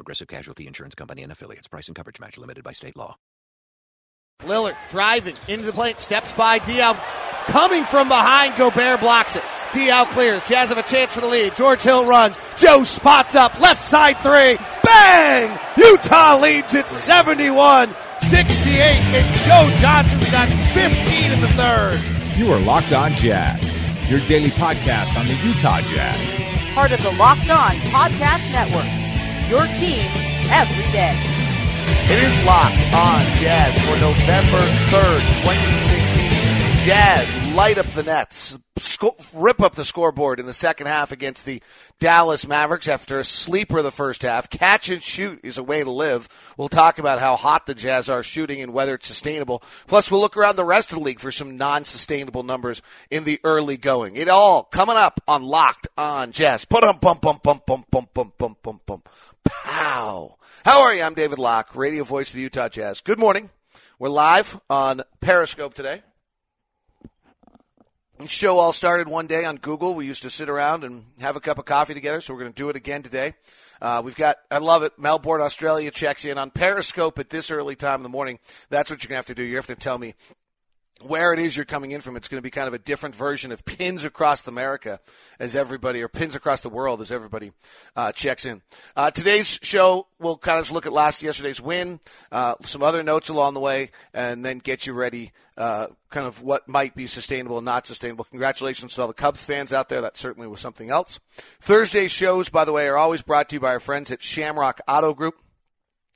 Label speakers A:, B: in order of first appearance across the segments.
A: Progressive Casualty Insurance Company and affiliates. Price and coverage match limited by state law.
B: Lillard driving into the paint, steps by Diaw. Coming from behind, Gobert blocks it. Diaw clears. Jazz have a chance for the lead. George Hill runs. Joe spots up. Left side three. Bang! Utah leads at 71 68. And Joe Johnson's got 15 in the third.
C: You are Locked On Jazz, your daily podcast on the Utah Jazz.
D: Part of the Locked On Podcast Network. Your team every day.
B: It is locked on Jazz for November 3rd, 2016. Jazz light up the nets, rip up the scoreboard in the second half against the Dallas Mavericks after a sleeper the first half. Catch and shoot is a way to live. We'll talk about how hot the Jazz are shooting and whether it's sustainable. Plus, we'll look around the rest of the league for some non-sustainable numbers in the early going. It all coming up on Locked on Jazz. Put on bump, bump, bump, bump, bump, bump, bump, bump, bump. Pow. How are you? I'm David Locke, radio voice of the Utah Jazz. Good morning. We're live on Periscope today. The show all started one day on Google. We used to sit around and have a cup of coffee together, so we're going to do it again today. Uh, we've got, I love it, Melbourne, Australia checks in on Periscope at this early time in the morning. That's what you're going to have to do. You have to tell me where it is you're coming in from. It's going to be kind of a different version of pins across America as everybody, or pins across the world as everybody uh, checks in. Uh, today's show, we'll kind of look at last yesterday's win, uh, some other notes along the way, and then get you ready. Uh, kind of what might be sustainable and not sustainable. Congratulations to all the Cubs fans out there. That certainly was something else. Thursday's shows, by the way, are always brought to you by our friends at Shamrock Auto Group.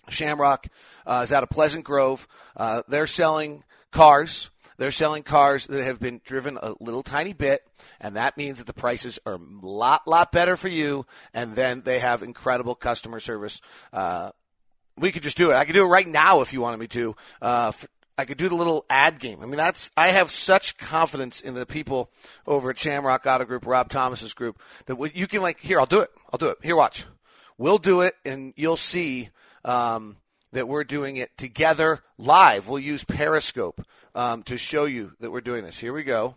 B: Shamrock uh, is out of Pleasant Grove. Uh, they're selling cars. They're selling cars that have been driven a little tiny bit, and that means that the prices are a lot, lot better for you. And then they have incredible customer service. Uh, we could just do it. I could do it right now if you wanted me to. Uh, I could do the little ad game. I mean, that's I have such confidence in the people over at Shamrock Auto Group, Rob Thomas's group, that you can like here. I'll do it. I'll do it. Here, watch. We'll do it, and you'll see. Um, that we're doing it together live. We'll use Periscope um, to show you that we're doing this. Here we go.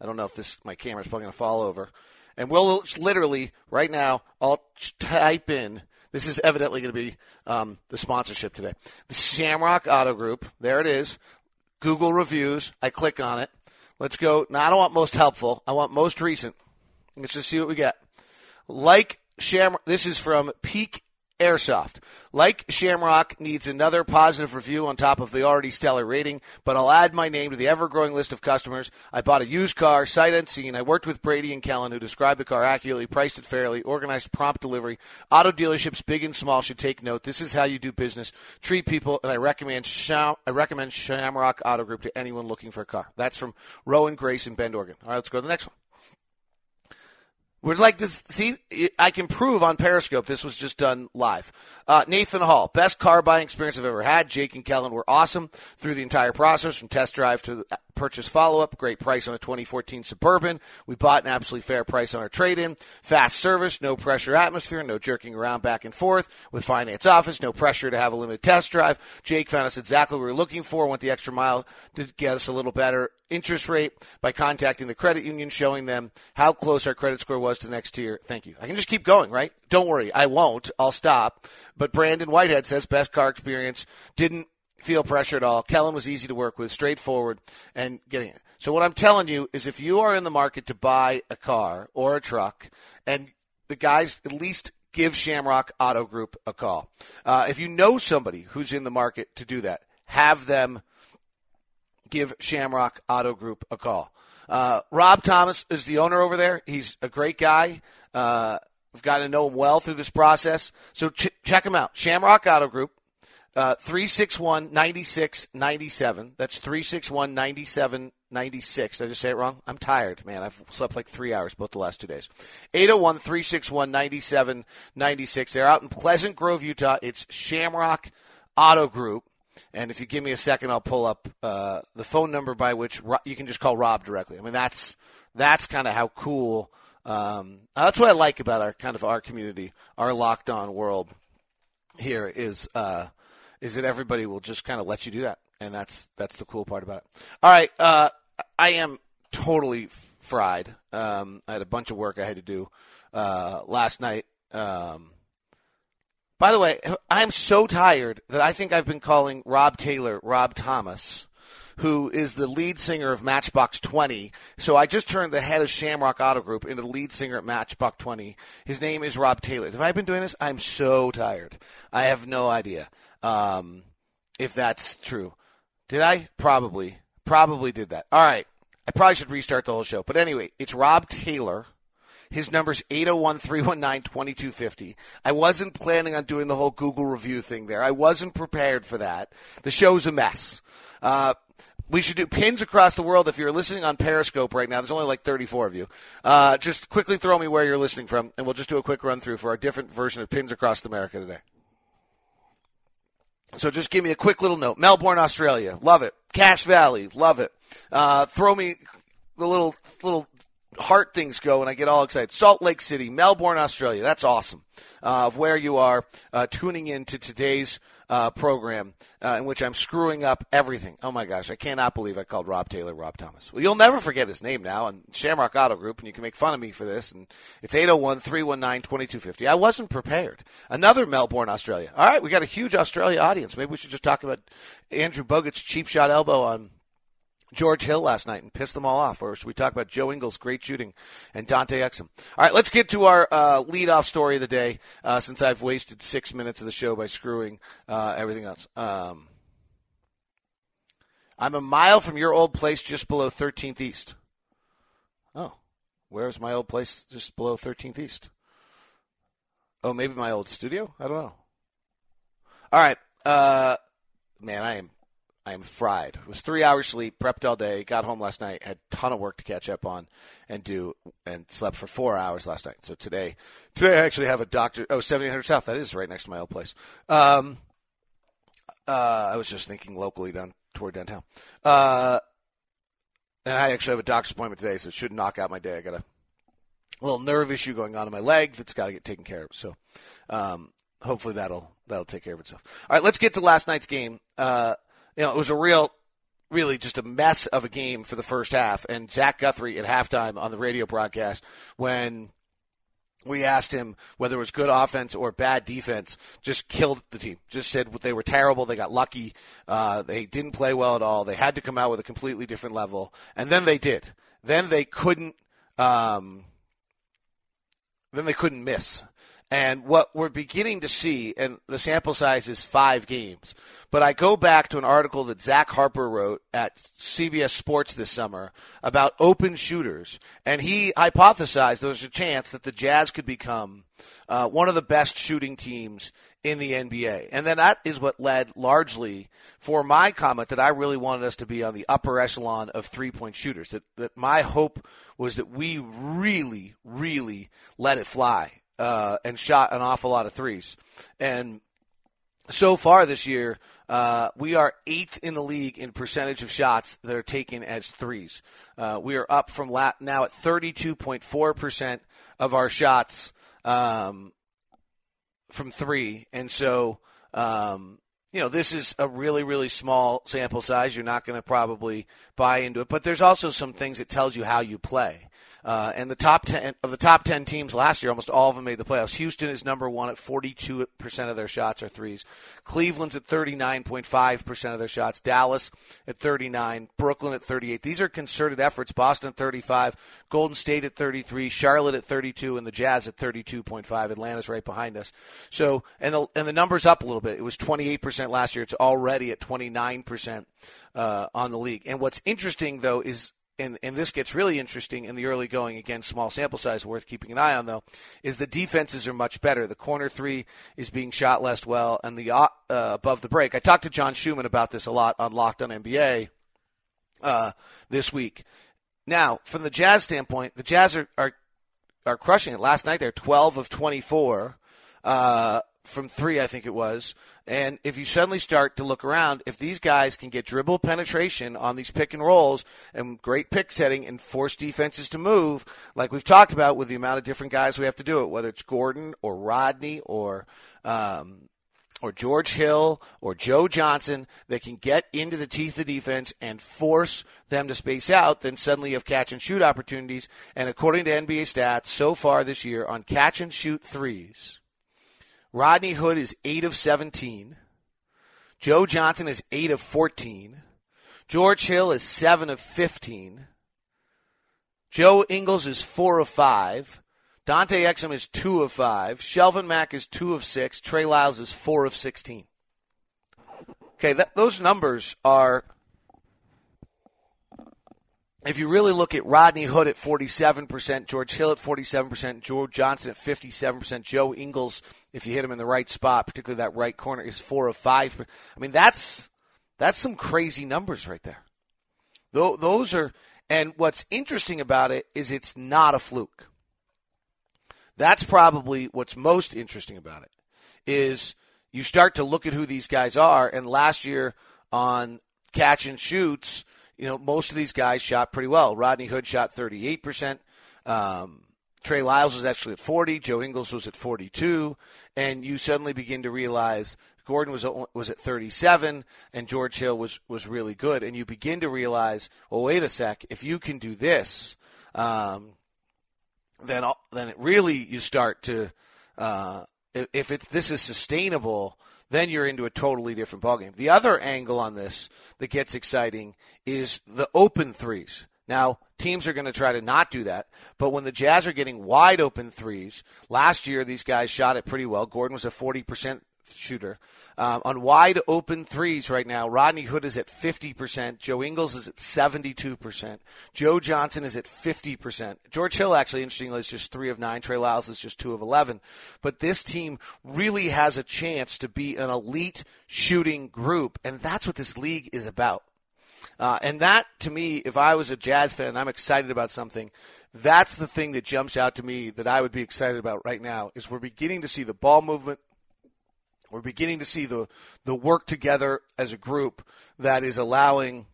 B: I don't know if this my camera's probably going to fall over, and we'll literally right now. I'll type in. This is evidently going to be um, the sponsorship today. The Shamrock Auto Group. There it is. Google reviews. I click on it. Let's go. Now I don't want most helpful. I want most recent. Let's just see what we get. Like Shamrock. This is from Peak Airsoft. Like Shamrock needs another positive review on top of the already stellar rating, but I'll add my name to the ever growing list of customers. I bought a used car, sight unseen. I worked with Brady and Kellen, who described the car accurately, priced it fairly, organized prompt delivery. Auto dealerships, big and small, should take note. This is how you do business. Treat people, and I recommend Sham- I recommend Shamrock Auto Group to anyone looking for a car. That's from Rowan Grace in Bend, Oregon. All right, let's go to the next one. We'd like to see. I can prove on Periscope this was just done live. Uh, Nathan Hall, best car buying experience I've ever had. Jake and Kellen were awesome through the entire process, from test drive to purchase follow up. Great price on a 2014 Suburban. We bought an absolutely fair price on our trade in. Fast service, no pressure atmosphere, no jerking around back and forth. With finance office, no pressure to have a limited test drive. Jake found us exactly what we were looking for. Went the extra mile to get us a little better interest rate by contacting the credit union, showing them how close our credit score was to next tier. Thank you. I can just keep going, right? Don't worry, I won't. I'll stop. But Brandon Whitehead says best car experience. Didn't feel pressure at all. Kellen was easy to work with, straightforward, and getting it. So what I'm telling you is if you are in the market to buy a car or a truck, and the guys at least give Shamrock Auto Group a call. Uh, if you know somebody who's in the market to do that, have them give Shamrock Auto Group a call. Uh, Rob Thomas is the owner over there. He's a great guy. Uh, I've gotten to know him well through this process. So ch- check him out. Shamrock Auto Group, uh, 361 9697. That's 361 9796. Did I just say it wrong? I'm tired, man. I've slept like three hours both the last two days. 801 361 9796. They're out in Pleasant Grove, Utah. It's Shamrock Auto Group. And if you give me a second, I'll pull up uh, the phone number by which Ro- you can just call Rob directly. I mean, that's that's kind of how cool. Um, that's what I like about our kind of our community, our locked on world here is uh, is that everybody will just kind of let you do that, and that's that's the cool part about it. All right, uh, I am totally fried. Um, I had a bunch of work I had to do uh, last night. Um, by the way, I'm so tired that I think I've been calling Rob Taylor Rob Thomas, who is the lead singer of Matchbox 20. So I just turned the head of Shamrock Auto Group into the lead singer at Matchbox 20. His name is Rob Taylor. Have I been doing this? I'm so tired. I have no idea um, if that's true. Did I? Probably. Probably did that. All right. I probably should restart the whole show. But anyway, it's Rob Taylor. His number's 801 319 2250. I wasn't planning on doing the whole Google review thing there. I wasn't prepared for that. The show's a mess. Uh, we should do pins across the world. If you're listening on Periscope right now, there's only like 34 of you. Uh, just quickly throw me where you're listening from, and we'll just do a quick run through for our different version of pins across America today. So just give me a quick little note. Melbourne, Australia, love it. Cache Valley, love it. Uh, throw me the little little heart things go, and I get all excited. Salt Lake City, Melbourne, Australia. That's awesome. Uh, of where you are uh, tuning in to today's uh, program, uh, in which I'm screwing up everything. Oh my gosh, I cannot believe I called Rob Taylor Rob Thomas. Well, you'll never forget his name now, and Shamrock Auto Group, and you can make fun of me for this. And it's 801 319 2250. I wasn't prepared. Another Melbourne, Australia. All right, we got a huge Australia audience. Maybe we should just talk about Andrew Bogut's cheap shot elbow on George Hill last night and pissed them all off. Or should we talk about Joe Ingles' great shooting and Dante Exum? All right, let's get to our uh, lead-off story of the day uh, since I've wasted six minutes of the show by screwing uh, everything else. Um, I'm a mile from your old place just below 13th East. Oh, where's my old place just below 13th East? Oh, maybe my old studio? I don't know. All right. Uh, man, I am I am fried. It was three hours sleep, prepped all day, got home last night, had a ton of work to catch up on and do, and slept for four hours last night. So today, today I actually have a doctor. Oh, 7800 South. That is right next to my old place. Um, uh, I was just thinking locally down toward downtown. Uh, and I actually have a doctor's appointment today, so it should knock out my day. I got a little nerve issue going on in my leg that's got to get taken care of. So, um, hopefully that'll that'll take care of itself. All right, let's get to last night's game. Uh, you know, it was a real, really just a mess of a game for the first half. And Zach Guthrie at halftime on the radio broadcast when we asked him whether it was good offense or bad defense, just killed the team. Just said they were terrible. They got lucky. Uh, they didn't play well at all. They had to come out with a completely different level, and then they did. Then they couldn't. Um, then they couldn't miss. And what we're beginning to see, and the sample size is five games, but I go back to an article that Zach Harper wrote at CBS Sports this summer about open shooters, and he hypothesized there was a chance that the Jazz could become uh, one of the best shooting teams in the NBA. And then that is what led largely for my comment that I really wanted us to be on the upper echelon of three point shooters. That, that my hope was that we really, really let it fly uh, and shot an awful lot of threes. And so far this year, uh, we are eighth in the league in percentage of shots that are taken as threes. Uh, we are up from la- now at 32.4% of our shots um, from three. And so, um, you know, this is a really, really small sample size. You're not going to probably buy into it. But there's also some things that tells you how you play. Uh, and the top ten of the top ten teams last year, almost all of them made the playoffs. Houston is number one at 42 percent of their shots are threes. Cleveland's at 39.5 percent of their shots. Dallas at 39. Brooklyn at 38. These are concerted efforts. Boston at 35. Golden State at 33. Charlotte at 32, and the Jazz at 32.5. Atlanta's right behind us. So and the and the numbers up a little bit. It was 28 percent last year. It's already at 29 percent uh, on the league. And what's interesting though is and, and this gets really interesting in the early going again small sample size worth keeping an eye on though is the defenses are much better the corner three is being shot less well and the uh, above the break i talked to john schuhmann about this a lot on locked on nba uh, this week now from the jazz standpoint the jazz are, are are crushing it last night they're 12 of 24 uh, from three, I think it was. And if you suddenly start to look around, if these guys can get dribble penetration on these pick and rolls and great pick setting and force defenses to move, like we've talked about with the amount of different guys we have to do it, whether it's Gordon or Rodney or um, or George Hill or Joe Johnson that can get into the teeth of defense and force them to space out, then suddenly you have catch and shoot opportunities. And according to NBA stats, so far this year on catch and shoot threes, Rodney Hood is 8 of 17. Joe Johnson is 8 of 14. George Hill is 7 of 15. Joe Ingles is 4 of 5. Dante Exum is 2 of 5. Shelvin Mack is 2 of 6. Trey Lyles is 4 of 16. Okay, that, those numbers are. If you really look at Rodney Hood at 47%, George Hill at 47%, Joe Johnson at 57%, Joe Ingles, if you hit him in the right spot, particularly that right corner, is 4 of 5. I mean, that's that's some crazy numbers right there. Those are, and what's interesting about it is it's not a fluke. That's probably what's most interesting about it is you start to look at who these guys are. And last year on catch and shoots, you know, most of these guys shot pretty well. Rodney Hood shot 38%. Um, Trey Lyles was actually at 40. Joe Ingles was at 42. And you suddenly begin to realize Gordon was was at 37, and George Hill was was really good. And you begin to realize, well, wait a sec. If you can do this, um, then then really you start to uh, if it's this is sustainable, then you're into a totally different ballgame. The other angle on this that gets exciting is the open threes. Now, teams are going to try to not do that, but when the Jazz are getting wide open threes, last year these guys shot it pretty well. Gordon was a 40% shooter. Um, on wide open threes right now, Rodney Hood is at 50%. Joe Ingles is at 72%. Joe Johnson is at 50%. George Hill, actually, interestingly, is just 3 of 9. Trey Lyles is just 2 of 11. But this team really has a chance to be an elite shooting group, and that's what this league is about. Uh, and that, to me, if I was a Jazz fan I'm excited about something, that's the thing that jumps out to me that I would be excited about right now is we're beginning to see the ball movement. We're beginning to see the the work together as a group that is allowing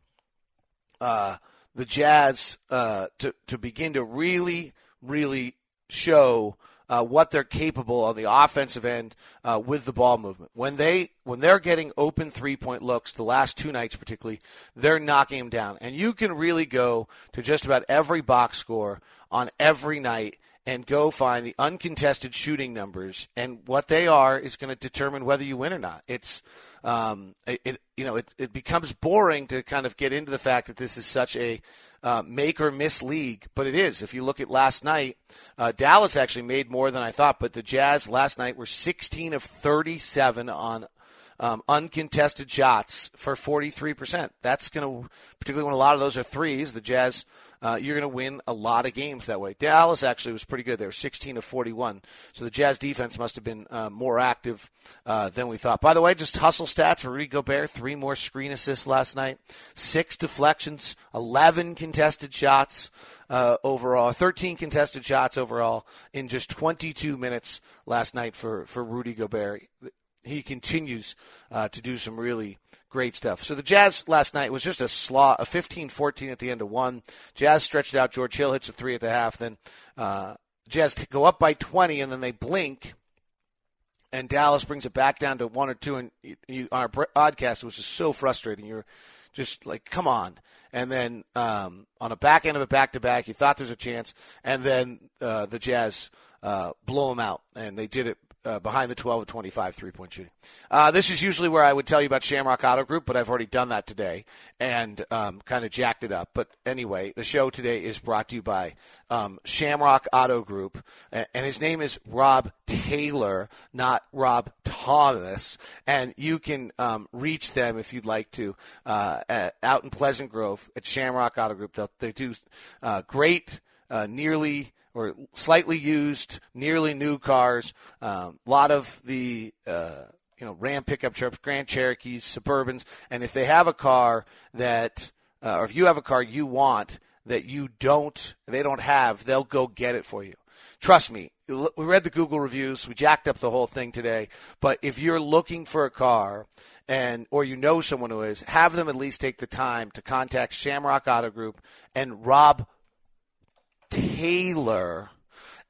B: uh, the Jazz uh, to to begin to really really show uh, what they're capable on the offensive end uh, with the ball movement. When they when they're getting open three point looks, the last two nights particularly, they're knocking them down, and you can really go to just about every box score on every night and go find the uncontested shooting numbers, and what they are is going to determine whether you win or not. It's um, it, it, you know it, it becomes boring to kind of get into the fact that this is such a uh, make or miss league, but it is. If you look at last night, uh, Dallas actually made more than I thought, but the Jazz last night were 16 of 37 on um, uncontested shots for 43%. That's going to, particularly when a lot of those are threes, the Jazz uh, you're going to win a lot of games that way. Dallas actually was pretty good. They were 16 of 41. So the Jazz defense must have been uh, more active uh, than we thought. By the way, just hustle stats for Rudy Gobert: three more screen assists last night, six deflections, 11 contested shots. Uh, overall, 13 contested shots overall in just 22 minutes last night for, for Rudy Gobert he continues uh, to do some really great stuff. So the Jazz last night was just a slot, a 15-14 at the end of one. Jazz stretched out. George Hill hits a three at the half. Then uh, Jazz go up by 20, and then they blink, and Dallas brings it back down to one or two. And you, you, our broadcast was just so frustrating. You're just like, come on. And then um, on a back end of a back to back, you thought there's a chance, and then uh, the Jazz uh, blow them out, and they did it uh, behind the 12 of 25 three point shooting. Uh, this is usually where I would tell you about Shamrock Auto Group, but I've already done that today and um, kind of jacked it up. But anyway, the show today is brought to you by um, Shamrock Auto Group, and his name is Rob Taylor, not Rob Thomas. And you can um, reach them if you'd like to uh, at, out in Pleasant Grove at Shamrock Auto Group. They'll, they do uh, great, uh, nearly or slightly used, nearly new cars. A um, lot of the uh, you know Ram pickup trucks, Grand Cherokees, Suburbans, and if they have a car that, uh, or if you have a car you want that you don't, they don't have, they'll go get it for you. trust me, we read the Google reviews. We jacked up the whole thing today. But if you're looking for a car and or you know someone who is, have them at least take the time to contact Shamrock Auto Group and Rob Taylor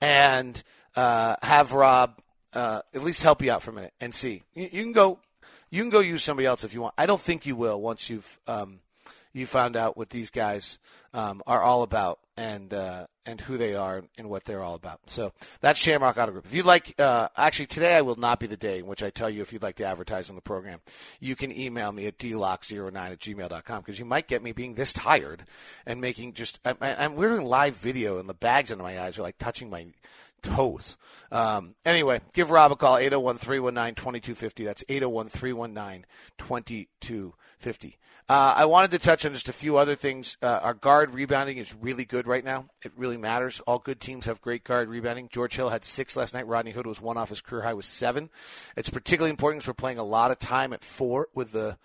B: and uh, have Rob uh, at least help you out for a minute and see. You, you, can go, you can go use somebody else if you want. I don't think you will once you've um, you found out what these guys um, are all about and uh, and who they are and what they're all about. So that's Shamrock Auto Group. If you'd like, uh, actually today I will not be the day in which I tell you if you'd like to advertise on the program. You can email me at dlock09 at gmail.com because you might get me being this tired and making just, I, I'm, we're doing live video and the bags under my eyes are like touching my toes. Um, anyway, give Rob a call, 801 319 2250. That's 801 319 2250. Uh, I wanted to touch on just a few other things. Uh, our guard rebounding is really good right now. It really matters. All good teams have great guard rebounding. George Hill had six last night. Rodney Hood was one off his career high with seven. It's particularly important because we're playing a lot of time at four with the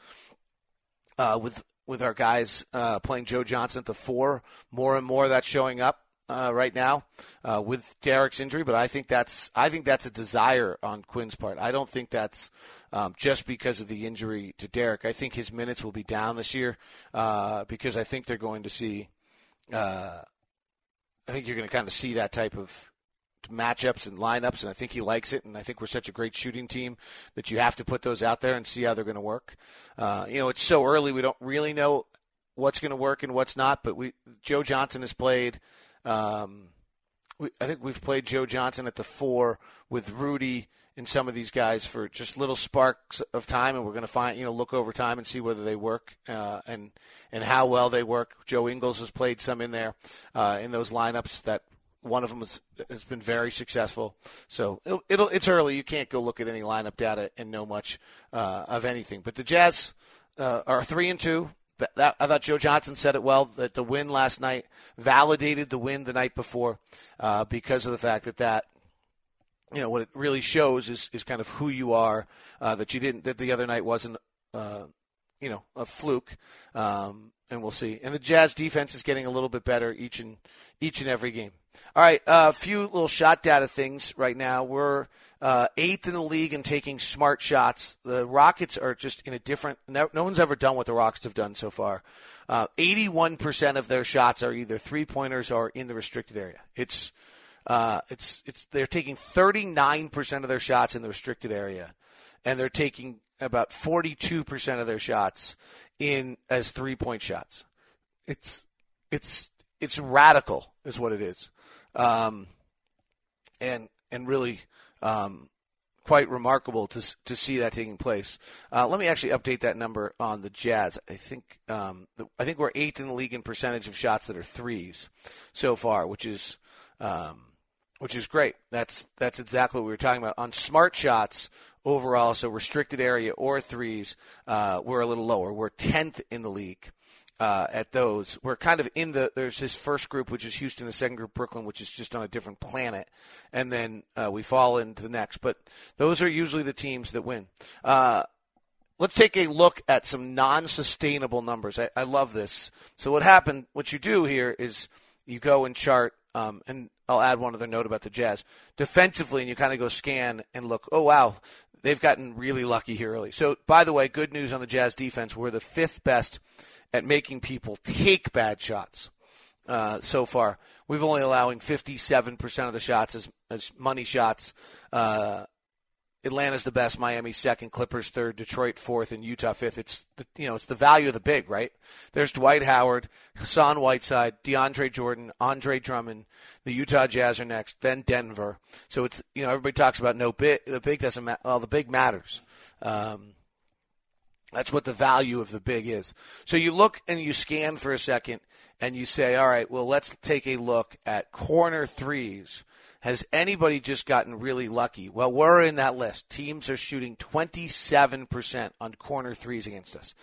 B: uh, with with our guys uh, playing Joe Johnson at the four. More and more that's showing up uh, right now uh, with Derrick's injury, but I think that's I think that's a desire on Quinn's part. I don't think that's um, just because of the injury to Derrick. I think his minutes will be down this year uh, because I think they're going to see. Uh, I think you're going to kind of see that type of matchups and lineups, and I think he likes it. And I think we're such a great shooting team that you have to put those out there and see how they're going to work. Uh, you know, it's so early; we don't really know what's going to work and what's not. But we, Joe Johnson has played. Um, we, I think we've played Joe Johnson at the four with Rudy and some of these guys for just little sparks of time, and we're going to find you know look over time and see whether they work uh, and and how well they work. Joe Ingles has played some in there uh, in those lineups that one of them has, been very successful. So it'll, it'll, it's early. You can't go look at any lineup data and know much uh, of anything. But the Jazz uh, are three and two that, I thought Joe Johnson said it well that the win last night validated the win the night before uh, because of the fact that that you know what it really shows is, is kind of who you are uh, that you didn't that the other night wasn't uh, you know a fluke. Um, and we'll see and the Jazz defense is getting a little bit better each and each and every game all right a uh, few little shot data things right now we're uh, eighth in the league in taking smart shots. The Rockets are just in a different. No, no one's ever done what the Rockets have done so far. Uh, 81% of their shots are either three pointers or in the restricted area. It's uh, it's it's they're taking 39% of their shots in the restricted area, and they're taking about 42% of their shots in as three point shots. It's it's it's radical, is what it is, um, and and really um, quite remarkable to to see that taking place. Uh, let me actually update that number on the Jazz. I think um, I think we're eighth in the league in percentage of shots that are threes so far, which is um, which is great. That's that's exactly what we were talking about on smart shots overall. So restricted area or threes, uh, we're a little lower. We're tenth in the league uh, at those. We're kind of in the there's this first group, which is Houston, the second group Brooklyn, which is just on a different planet, and then uh, we fall into the next. But those are usually the teams that win. Uh, let's take a look at some non-sustainable numbers. I, I, love this. So what happened? What you do here is you go and chart, um, and I'll add one other note about the Jazz defensively, and you kind of go scan and look. Oh wow, they've gotten really lucky here early. So by the way, good news on the Jazz defense. We're the fifth best at making people take bad shots uh, so far. We've only allowing 57% of the shots as, as money shots. Uh, Atlanta's the best, Miami second, Clippers third, Detroit fourth, and Utah fifth. It's the, you know it's the value of the big, right? There's Dwight Howard, Hassan Whiteside, DeAndre Jordan, Andre Drummond. The Utah Jazz are next, then Denver. So it's you know everybody talks about no big. The big doesn't matter. Well, the big matters. Um, that's what the value of the big is. So you look and you scan for a second and you say, all right, well, let's take a look at corner threes. Has anybody just gotten really lucky? Well, we're in that list. Teams are shooting 27% on corner threes against us.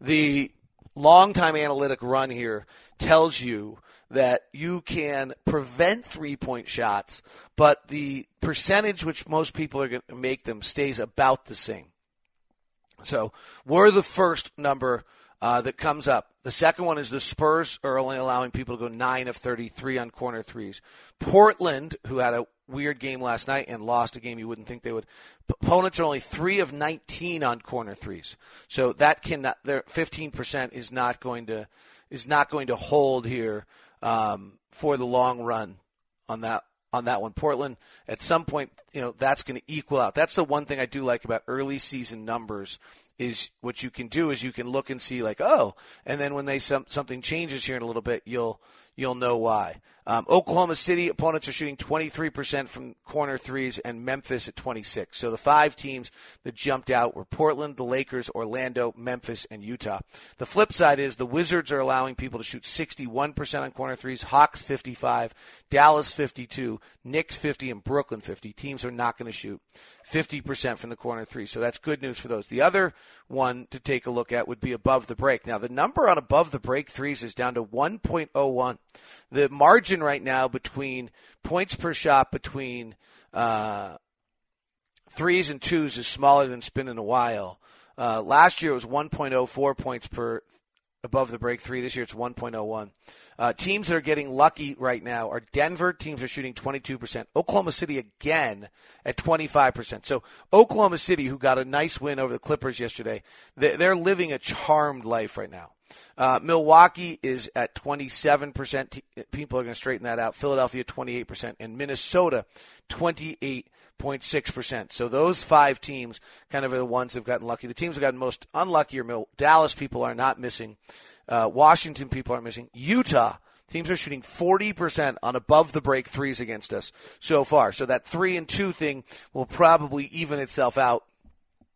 B: The long-time analytic run here tells you that you can prevent three point shots, but the percentage which most people are going to make them stays about the same. So we're the first number uh, that comes up. The second one is the Spurs are only allowing people to go 9 of 33 on corner threes. Portland, who had a weird game last night and lost a game you wouldn't think they would. Opponents are only 3 of 19 on corner threes. So that cannot their 15% is not going to is not going to hold here um, for the long run on that on that one. Portland, at some point, you know, that's going to equal out. That's the one thing I do like about early season numbers is what you can do is you can look and see like, oh, and then when they some, something changes here in a little bit, you'll you'll know why. Um, Oklahoma City opponents are shooting 23% from corner threes, and Memphis at 26. So the five teams that jumped out were Portland, the Lakers, Orlando, Memphis, and Utah. The flip side is the Wizards are allowing people to shoot 61% on corner threes, Hawks 55, Dallas 52, Knicks 50, and Brooklyn 50. Teams are not going to shoot 50% from the corner three. So that's good news for those. The other one to take a look at would be above the break. Now the number on above the break threes is down to 1.01. The margin right now between points per shot between uh, threes and twos is smaller than it's been in a while. Uh, last year it was 1.04 points per above the break three. This year it's 1.01. Uh, teams that are getting lucky right now are Denver. Teams are shooting 22%. Oklahoma City again at 25%. So Oklahoma City, who got a nice win over the Clippers yesterday, they're living a charmed life right now. Uh, Milwaukee is at 27%. People are going to straighten that out. Philadelphia, 28%. And Minnesota, 28.6%. So those five teams kind of are the ones that have gotten lucky. The teams that have gotten most unlucky are Dallas people are not missing. Uh, Washington people are missing. Utah teams are shooting 40% on above the break threes against us so far. So that three and two thing will probably even itself out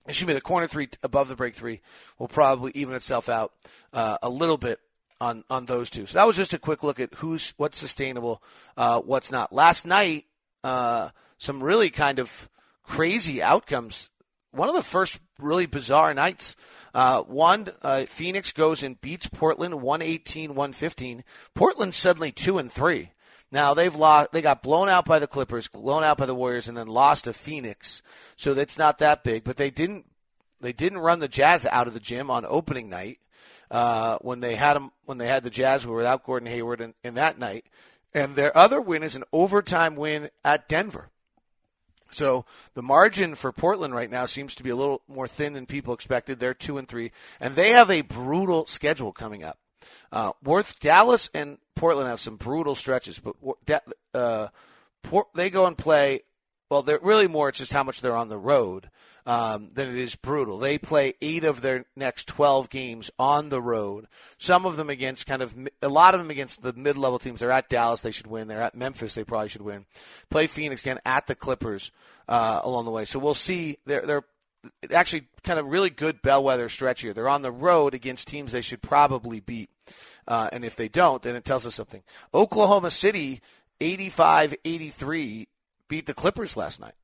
B: excuse me, the corner three above the break three will probably even itself out uh, a little bit on on those two. So that was just a quick look at who's what's sustainable, uh, what's not. Last night, uh, some really kind of crazy outcomes. One of the first really bizarre nights. Uh, one, uh, Phoenix goes and beats Portland 118 115. Portland suddenly 2 and 3. Now they've lost. They got blown out by the Clippers, blown out by the Warriors, and then lost to Phoenix. So that's not that big. But they didn't. They didn't run the Jazz out of the gym on opening night uh, when they had them. When they had the Jazz were without Gordon Hayward in, in that night. And their other win is an overtime win at Denver. So the margin for Portland right now seems to be a little more thin than people expected. They're two and three, and they have a brutal schedule coming up. Uh, Worth Dallas and Portland have some brutal stretches, but uh, Port, they go and play. Well, they're really more. It's just how much they're on the road um, than it is brutal. They play eight of their next twelve games on the road. Some of them against kind of a lot of them against the mid-level teams. They're at Dallas, they should win. They're at Memphis, they probably should win. Play Phoenix again at the Clippers uh, along the way. So we'll see. They're they're actually kind of really good bellwether stretch here. They're on the road against teams they should probably beat. Uh, and if they don't, then it tells us something. Oklahoma City, 85 83, beat the Clippers last night.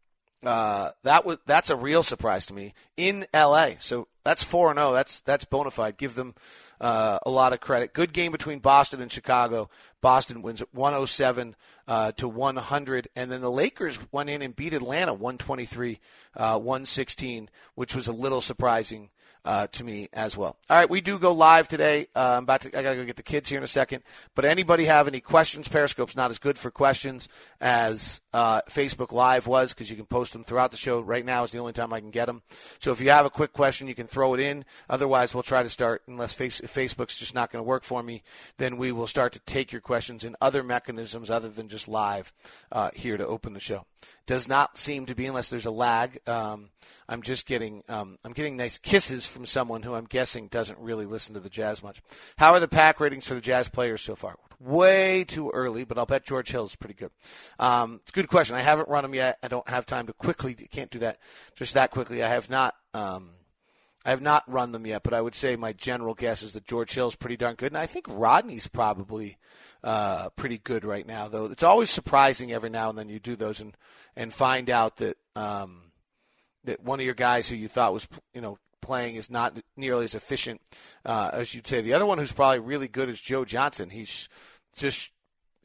B: Uh, that was that's a real surprise to me in L.A. So that's four and zero. Oh. That's that's bona fide. Give them uh, a lot of credit. Good game between Boston and Chicago. Boston wins 107 uh, to 100, and then the Lakers went in and beat Atlanta 123 uh, 116, which was a little surprising uh, to me as well. All right, we do go live today. Uh, I'm about to. I gotta go get the kids here in a second. But anybody have any questions? Periscope's not as good for questions as uh, Facebook Live was because you can post them throughout the show. Right now is the only time I can get them. So if you have a quick question, you can throw it in. Otherwise, we'll try to start. Unless face, Facebook's just not going to work for me, then we will start to take your questions in other mechanisms other than just live uh, here to open the show. Does not seem to be unless there's a lag. Um, I'm just getting um, I'm getting nice kisses from someone who I'm guessing doesn't really listen to the Jazz much. How are the pack ratings for the Jazz players so far? Way too early, but I'll bet George Hill is pretty good. Um, it's a good question. I haven't run them yet. I don't have time to quickly. Can't do that just that quickly. I have not. Um, I have not run them yet, but I would say my general guess is that George Hill is pretty darn good, and I think Rodney's probably uh, pretty good right now. Though it's always surprising every now and then you do those and and find out that um, that one of your guys who you thought was you know playing is not nearly as efficient uh, as you'd say. The other one who's probably really good is Joe Johnson. He's just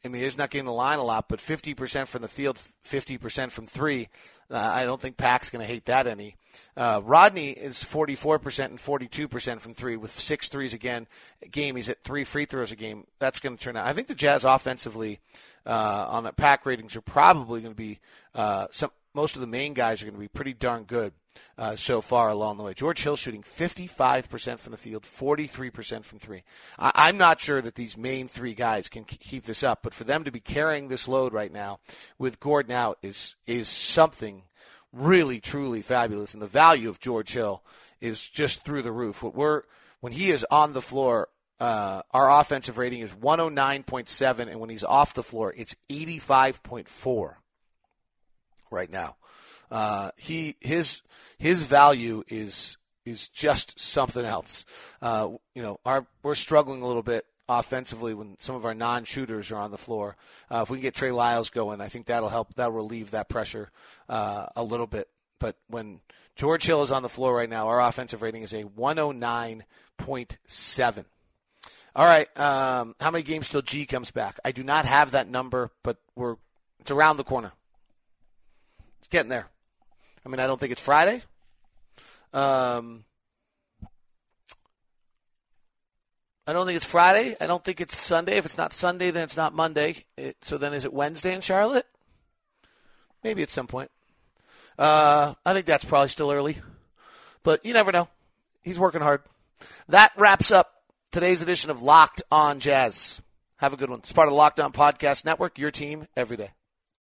B: I mean, he's not getting the line a lot, but 50% from the field, 50% from three. Uh, I don't think Pack's going to hate that any. Uh, Rodney is 44% and 42% from three with six threes again a game. He's at three free throws a game. That's going to turn out. I think the Jazz offensively uh, on the Pack ratings are probably going to be uh, some. Most of the main guys are going to be pretty darn good uh, so far along the way. George Hill shooting 55% from the field, 43% from three. I- am not sure that these main three guys can k- keep this up, but for them to be carrying this load right now with Gordon out is is something really truly fabulous, and the value of George Hill is just through the roof. What we're when he is on the floor. Uh, our offensive rating is 109.7, and when he's off the floor, it's 85.4 right now. Uh, he his his value is is just something else. Uh, you know, our we're struggling a little bit offensively when some of our non-shooters are on the floor. Uh, if we can get Trey Lyles going, I think that'll help. That'll relieve that pressure uh, a little bit. But when George Hill is on the floor right now, our offensive rating is a 109.7. All right, um, how many games till G comes back? I do not have that number, but we're it's around the corner. It's getting there. I mean, I don't think it's Friday. Um, I don't think it's Friday. I don't think it's Sunday. If it's not Sunday, then it's not Monday. It, so then is it Wednesday in Charlotte? Maybe at some point. Uh, I think that's probably still early. But you never know. He's working hard. That wraps up today's edition of Locked on Jazz. Have a good one. It's part of the Locked on Podcast Network, your team every day.